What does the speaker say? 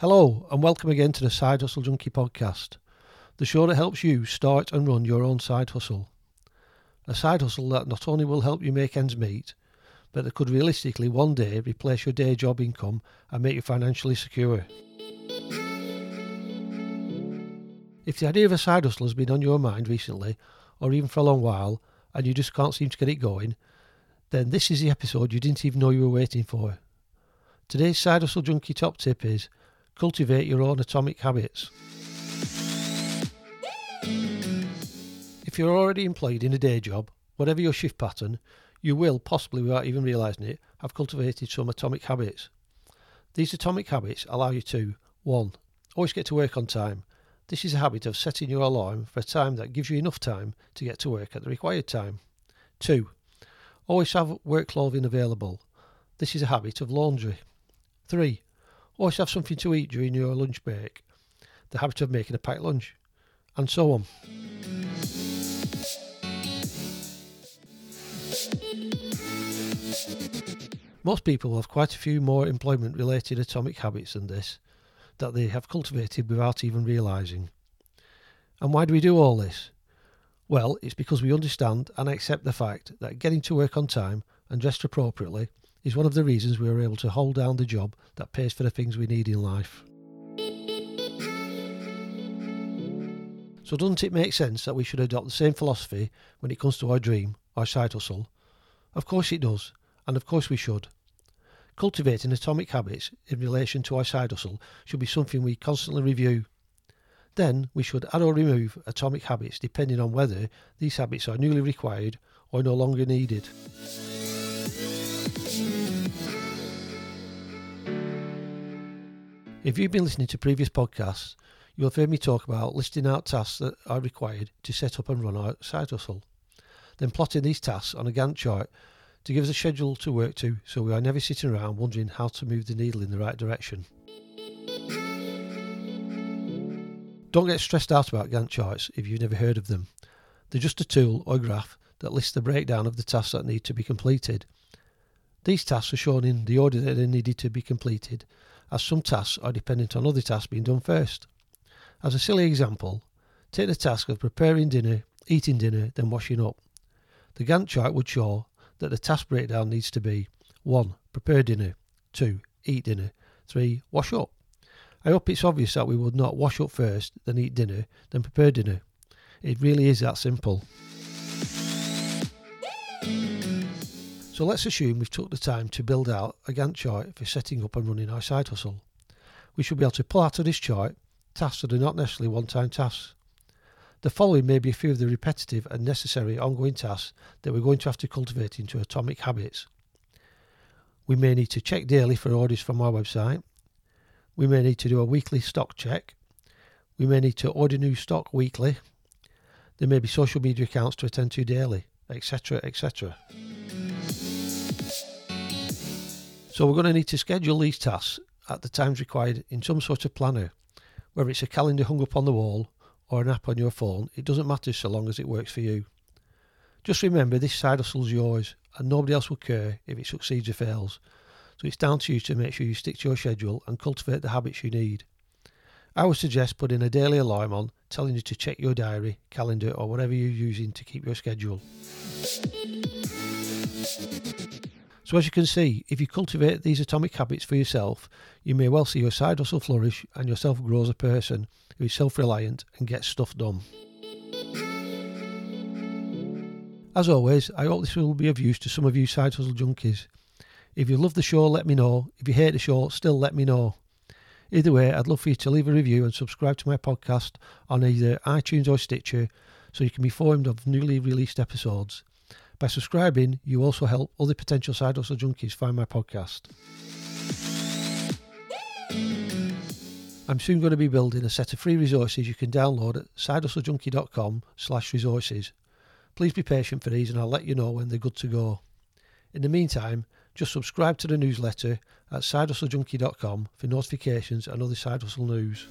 Hello, and welcome again to the Side Hustle Junkie podcast, the show that helps you start and run your own side hustle. A side hustle that not only will help you make ends meet, but that could realistically one day replace your day job income and make you financially secure. If the idea of a side hustle has been on your mind recently, or even for a long while, and you just can't seem to get it going, then this is the episode you didn't even know you were waiting for. Today's Side Hustle Junkie top tip is cultivate your own atomic habits. If you're already employed in a day job, whatever your shift pattern, you will, possibly without even realising it, have cultivated some atomic habits. These atomic habits allow you to 1. Always get to work on time. This is a habit of setting your alarm for a time that gives you enough time to get to work at the required time. 2. Always have work clothing available. This is a habit of laundry. 3. Oh, Always have something to eat during your lunch break. The habit of making a packed lunch. And so on. Most people have quite a few more employment related atomic habits than this that they have cultivated without even realising. And why do we do all this? Well, it's because we understand and accept the fact that getting to work on time and dressed appropriately is one of the reasons we are able to hold down the job that pays for the things we need in life. So, doesn't it make sense that we should adopt the same philosophy when it comes to our dream, our side hustle? Of course it does, and of course we should. Cultivating atomic habits in relation to our side hustle should be something we constantly review. Then we should add or remove atomic habits depending on whether these habits are newly required or no longer needed. If you've been listening to previous podcasts, you'll have heard me talk about listing out tasks that are required to set up and run our side hustle, then plotting these tasks on a Gantt chart to give us a schedule to work to so we are never sitting around wondering how to move the needle in the right direction. Don't get stressed out about Gantt charts if you've never heard of them. They're just a tool or graph that lists the breakdown of the tasks that need to be completed. These tasks are shown in the order that they needed to be completed as some tasks are dependent on other tasks being done first. As a silly example, take the task of preparing dinner, eating dinner, then washing up. The Gantt chart would show that the task breakdown needs to be 1. Prepare dinner, 2. Eat dinner, 3. Wash up. I hope it's obvious that we would not wash up first, then eat dinner, then prepare dinner. It really is that simple. So let's assume we've took the time to build out a Gantt chart for setting up and running our side hustle. We should be able to pull out of this chart tasks that are not necessarily one-time tasks. The following may be a few of the repetitive and necessary ongoing tasks that we're going to have to cultivate into atomic habits. We may need to check daily for orders from our website. We may need to do a weekly stock check. We may need to order new stock weekly. There may be social media accounts to attend to daily, etc. etc. So we're going to need to schedule these tasks at the times required in some sort of planner, whether it's a calendar hung up on the wall or an app on your phone, it doesn't matter so long as it works for you. Just remember this side hustle's yours and nobody else will care if it succeeds or fails. So it's down to you to make sure you stick to your schedule and cultivate the habits you need. I would suggest putting a daily alarm on telling you to check your diary, calendar, or whatever you're using to keep your schedule. So, as you can see, if you cultivate these atomic habits for yourself, you may well see your side hustle flourish and yourself grow as a person who is self reliant and gets stuff done. As always, I hope this will be of use to some of you side hustle junkies. If you love the show, let me know. If you hate the show, still let me know. Either way, I'd love for you to leave a review and subscribe to my podcast on either iTunes or Stitcher so you can be informed of newly released episodes. By subscribing, you also help other potential side hustle junkies find my podcast. I'm soon going to be building a set of free resources you can download at sidehustlejunkie.com slash resources. Please be patient for these and I'll let you know when they're good to go. In the meantime, just subscribe to the newsletter at sidehustlejunkie.com for notifications and other side hustle news.